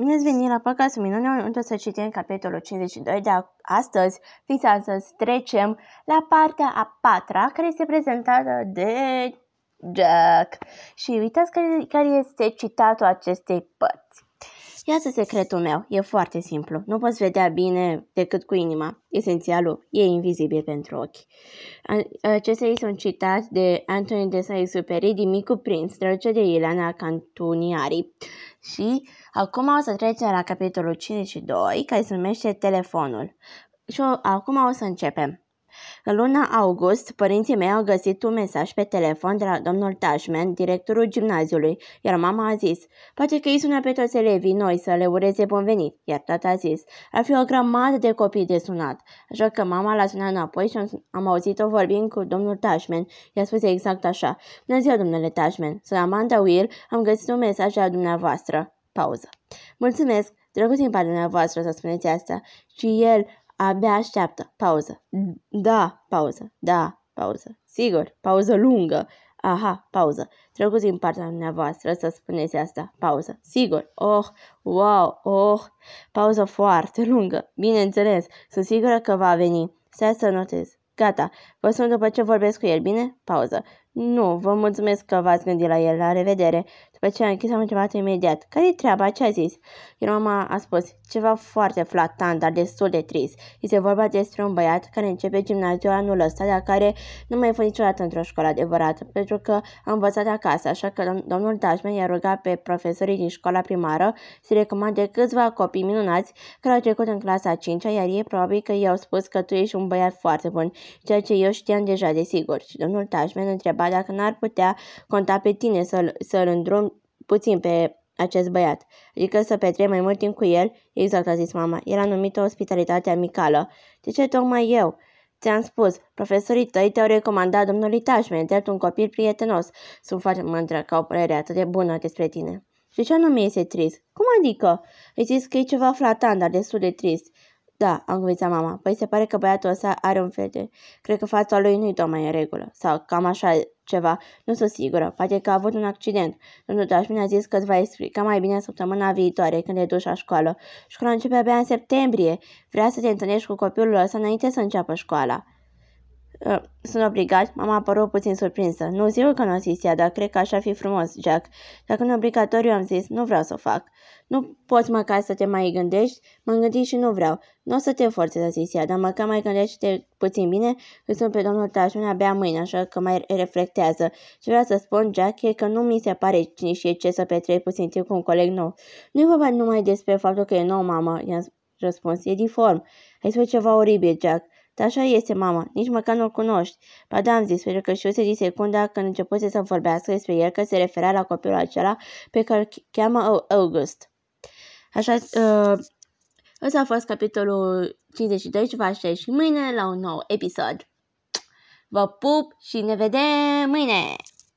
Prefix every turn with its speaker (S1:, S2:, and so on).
S1: Bine ați venit la podcastul Minune, unde să citim capitolul 52 de astăzi. Fiți astăzi trecem la partea a patra, care este prezentată de Jack. Și uitați care, care este citatul acestei părți. Iată secretul meu, e foarte simplu. Nu poți vedea bine decât cu inima. Esențialul e invizibil pentru ochi. Acesta este un citat de Anthony de Saint-Exupéry din Micu Prince, traduce de Ileana Cantuniari. Și acum o să trecem la capitolul 52, care se numește Telefonul. Și acum o să începem. În luna august, părinții mei au găsit un mesaj pe telefon de la domnul Tashman, directorul gimnaziului, iar mama a zis, poate că îi sună pe toți elevii noi să le ureze bun venit, iar tata a zis, ar fi o grămadă de copii de sunat. Așa că mama l-a sunat înapoi și am auzit-o vorbind cu domnul Tashman. I-a spus exact așa, Bună ziua, domnule Tashman, sunt Amanda Will, am găsit un mesaj la dumneavoastră. Pauză. Mulțumesc, drăguț din partea dumneavoastră să spuneți asta. Și el Abia așteaptă. Pauză. Da, pauză. Da, pauză. Sigur, pauză lungă. Aha, pauză. Trecuți din partea dumneavoastră să spuneți asta. Pauză. Sigur. Oh, wow, oh. Pauză foarte lungă. Bineînțeles. Sunt sigură că va veni. Stai să notez. Gata. Vă sun după ce vorbesc cu el, bine? Pauză. Nu, vă mulțumesc că v-ați gândit la el. La revedere. După ce a închis, am întrebat imediat. Care-i treaba? Ce a zis? Iar mama a spus ceva foarte flatant, dar destul de trist. Este vorba despre un băiat care începe gimnaziul anul ăsta, dar care nu mai fost niciodată într-o școală adevărată, pentru că a învățat acasă, așa că domnul Dashman i-a rugat pe profesorii din școala primară să recomande câțiva copii minunați care au trecut în clasa a 5 iar ei probabil că i-au spus că tu ești un băiat foarte bun, ceea ce eu știam deja de sigur. Și domnul Dashman întreba dacă n-ar putea conta pe tine să-l, să-l îndrum puțin pe acest băiat, adică să petrec mai mult timp cu el, exact a zis mama. El a numit-o ospitalitate amicală. De ce tocmai eu? Ți-am spus, profesorii tăi te-au recomandat domnului Tashman, drept un copil prietenos. Sunt foarte mândră ca o părere atât de bună despre tine. Și ce anume este trist? Cum adică? Îi zis că e ceva flatant, dar destul de trist. Da, am convințat mama. Păi se pare că băiatul ăsta are un fete. Cred că fața lui nu-i tocmai în regulă. Sau cam așa ceva. Nu sunt sigură. Poate că a avut un accident. Domnul Dașmin a zis că îți va explica mai bine săptămâna viitoare, când e duci la școală. Școala începe abia în septembrie. Vrea să te întâlnești cu copilul ăsta înainte să înceapă școala. Uh, sunt obligat? Mama a părut puțin surprinsă. Nu zic că nu a zis ea, dar cred că așa fi frumos, Jack. Dacă nu obligatoriu am zis, nu vreau să o fac. Nu poți măcar să te mai gândești? M-am gândit și nu vreau. Nu o să te forțez, a zis ea, dar măcar mai gândește puțin bine. Îl sunt pe domnul Tașun abia mâine, așa că mai reflectează. Ce vreau să spun, Jack, e că nu mi se pare cine și ce să petrec puțin timp cu un coleg nou. Nu e vorba numai despre faptul că e nou, mamă, i-am răspuns. E diform. Ai spus ceva oribil, Jack. Dar așa este, mama, nici măcar nu-l cunoști. Ba da, am zis, pentru că știuse din secunda când începuse să vorbească despre el că se referea la copilul acela pe care îl cheamă August. Așa, uh, ăsta a fost capitolul 52 și vă aștept și mâine la un nou episod. Vă pup și ne vedem mâine!